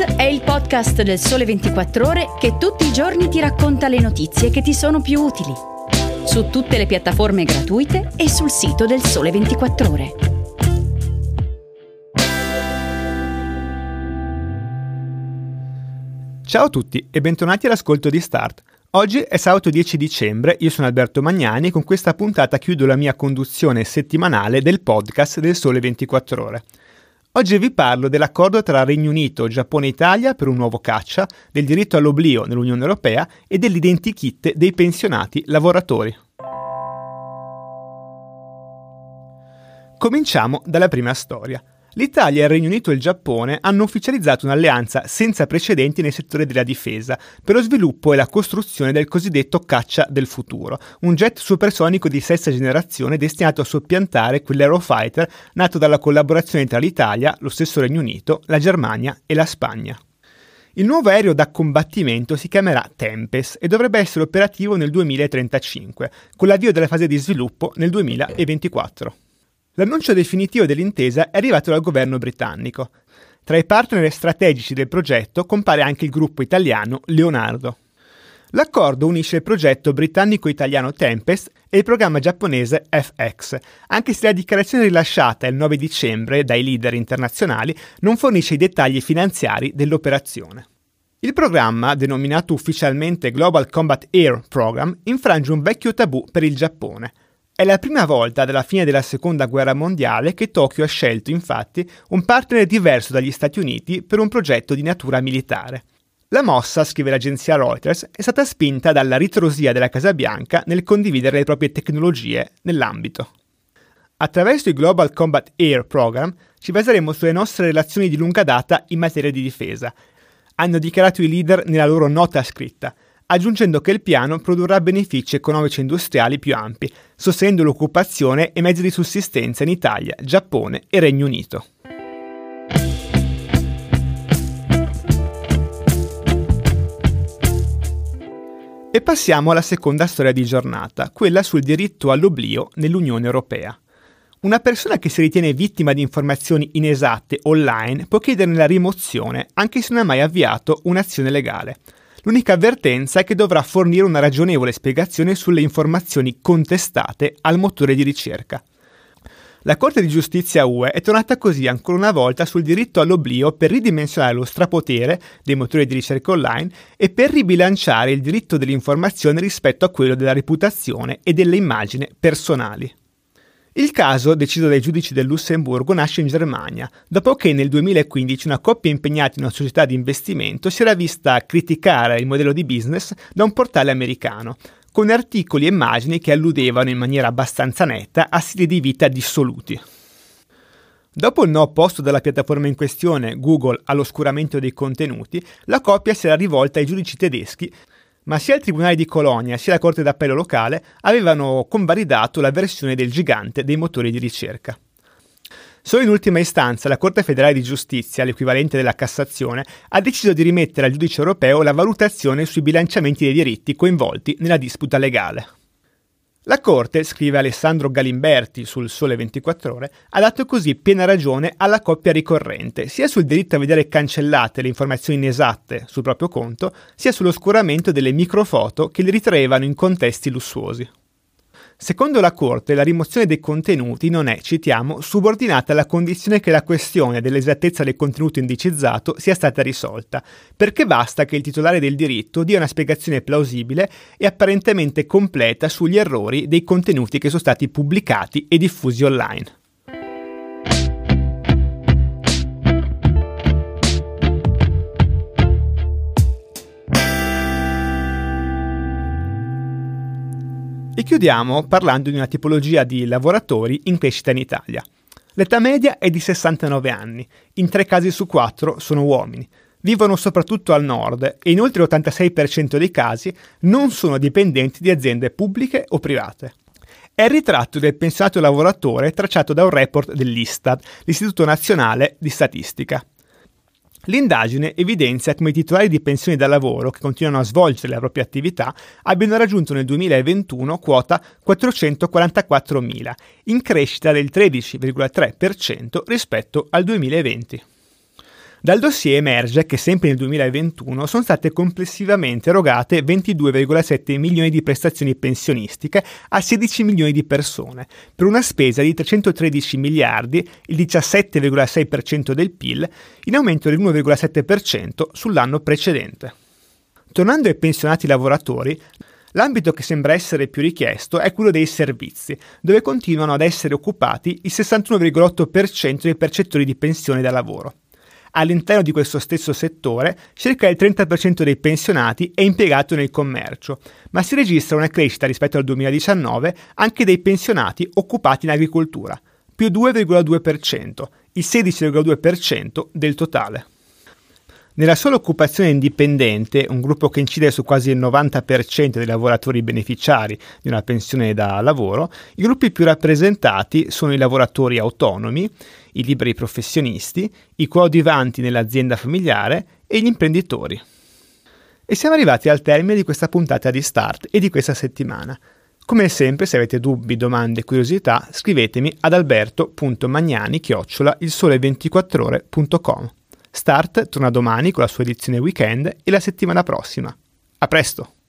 È il podcast del Sole 24 Ore che tutti i giorni ti racconta le notizie che ti sono più utili. Su tutte le piattaforme gratuite e sul sito del Sole 24 Ore. Ciao a tutti e bentornati all'ascolto di Start. Oggi è sabato 10 dicembre, io sono Alberto Magnani e con questa puntata chiudo la mia conduzione settimanale del podcast del Sole 24 Ore. Oggi vi parlo dell'accordo tra Regno Unito, Giappone e Italia per un nuovo caccia, del diritto all'oblio nell'Unione Europea e dell'identikit dei pensionati lavoratori. Cominciamo dalla prima storia. L'Italia, il Regno Unito e il Giappone hanno ufficializzato un'alleanza senza precedenti nel settore della difesa per lo sviluppo e la costruzione del cosiddetto caccia del futuro, un jet supersonico di sesta generazione destinato a soppiantare quell'Aerofighter nato dalla collaborazione tra l'Italia, lo stesso Regno Unito, la Germania e la Spagna. Il nuovo aereo da combattimento si chiamerà Tempest e dovrebbe essere operativo nel 2035, con l'avvio della fase di sviluppo nel 2024. L'annuncio definitivo dell'intesa è arrivato dal governo britannico. Tra i partner strategici del progetto compare anche il gruppo italiano Leonardo. L'accordo unisce il progetto britannico-italiano Tempest e il programma giapponese FX, anche se la dichiarazione rilasciata il 9 dicembre dai leader internazionali non fornisce i dettagli finanziari dell'operazione. Il programma, denominato ufficialmente Global Combat Air Program, infrange un vecchio tabù per il Giappone. È la prima volta dalla fine della seconda guerra mondiale che Tokyo ha scelto, infatti, un partner diverso dagli Stati Uniti per un progetto di natura militare. La mossa, scrive l'agenzia Reuters, è stata spinta dalla ritrosia della Casa Bianca nel condividere le proprie tecnologie nell'ambito. Attraverso il Global Combat Air Program ci baseremo sulle nostre relazioni di lunga data in materia di difesa, hanno dichiarato i leader nella loro nota scritta – aggiungendo che il piano produrrà benefici economici e industriali più ampi, sostenendo l'occupazione e mezzi di sussistenza in Italia, Giappone e Regno Unito. E passiamo alla seconda storia di giornata, quella sul diritto all'oblio nell'Unione Europea. Una persona che si ritiene vittima di informazioni inesatte online può chiederne la rimozione anche se non ha mai avviato un'azione legale. L'unica avvertenza è che dovrà fornire una ragionevole spiegazione sulle informazioni contestate al motore di ricerca. La Corte di giustizia UE è tornata così ancora una volta sul diritto all'oblio per ridimensionare lo strapotere dei motori di ricerca online e per ribilanciare il diritto dell'informazione rispetto a quello della reputazione e delle immagini personali. Il caso, deciso dai giudici del Lussemburgo, nasce in Germania, dopo che nel 2015 una coppia impegnata in una società di investimento si era vista criticare il modello di business da un portale americano, con articoli e immagini che alludevano in maniera abbastanza netta a stili di vita dissoluti. Dopo il no opposto dalla piattaforma in questione, Google, all'oscuramento dei contenuti, la coppia si era rivolta ai giudici tedeschi ma sia il Tribunale di Colonia sia la Corte d'Appello locale avevano convalidato la versione del gigante dei motori di ricerca. Solo in ultima istanza la Corte federale di giustizia, l'equivalente della Cassazione, ha deciso di rimettere al giudice europeo la valutazione sui bilanciamenti dei diritti coinvolti nella disputa legale. La Corte, scrive Alessandro Galimberti sul Sole 24 Ore, ha dato così piena ragione alla coppia ricorrente, sia sul diritto a vedere cancellate le informazioni inesatte sul proprio conto, sia sull'oscuramento delle microfoto che li ritraevano in contesti lussuosi. Secondo la Corte, la rimozione dei contenuti non è, citiamo, subordinata alla condizione che la questione dell'esattezza del contenuto indicizzato sia stata risolta, perché basta che il titolare del diritto dia una spiegazione plausibile e apparentemente completa sugli errori dei contenuti che sono stati pubblicati e diffusi online. E chiudiamo parlando di una tipologia di lavoratori in crescita in Italia. L'età media è di 69 anni, in tre casi su quattro sono uomini. Vivono soprattutto al nord e in oltre l'86% dei casi non sono dipendenti di aziende pubbliche o private. È il ritratto del pensionato lavoratore tracciato da un report dell'Istat, l'Istituto Nazionale di Statistica. L'indagine evidenzia come i titolari di pensioni da lavoro che continuano a svolgere la propria attività abbiano raggiunto nel 2021 quota 444.000, in crescita del 13,3% rispetto al 2020. Dal dossier emerge che sempre nel 2021 sono state complessivamente erogate 22,7 milioni di prestazioni pensionistiche a 16 milioni di persone, per una spesa di 313 miliardi, il 17,6% del PIL, in aumento del 1,7% sull'anno precedente. Tornando ai pensionati lavoratori, L'ambito che sembra essere più richiesto è quello dei servizi, dove continuano ad essere occupati il 61,8% dei percettori di pensione da lavoro. All'interno di questo stesso settore, circa il 30% dei pensionati è impiegato nel commercio, ma si registra una crescita rispetto al 2019 anche dei pensionati occupati in agricoltura, più 2,2%, il 16,2% del totale. Nella sola occupazione indipendente, un gruppo che incide su quasi il 90% dei lavoratori beneficiari di una pensione da lavoro, i gruppi più rappresentati sono i lavoratori autonomi, i liberi professionisti, i coadiuvanti nell'azienda familiare e gli imprenditori. E siamo arrivati al termine di questa puntata di Start e di questa settimana. Come sempre, se avete dubbi, domande curiosità, scrivetemi ad alberto.magnani-ilsole24ore.com. Start torna domani con la sua edizione weekend e la settimana prossima. A presto!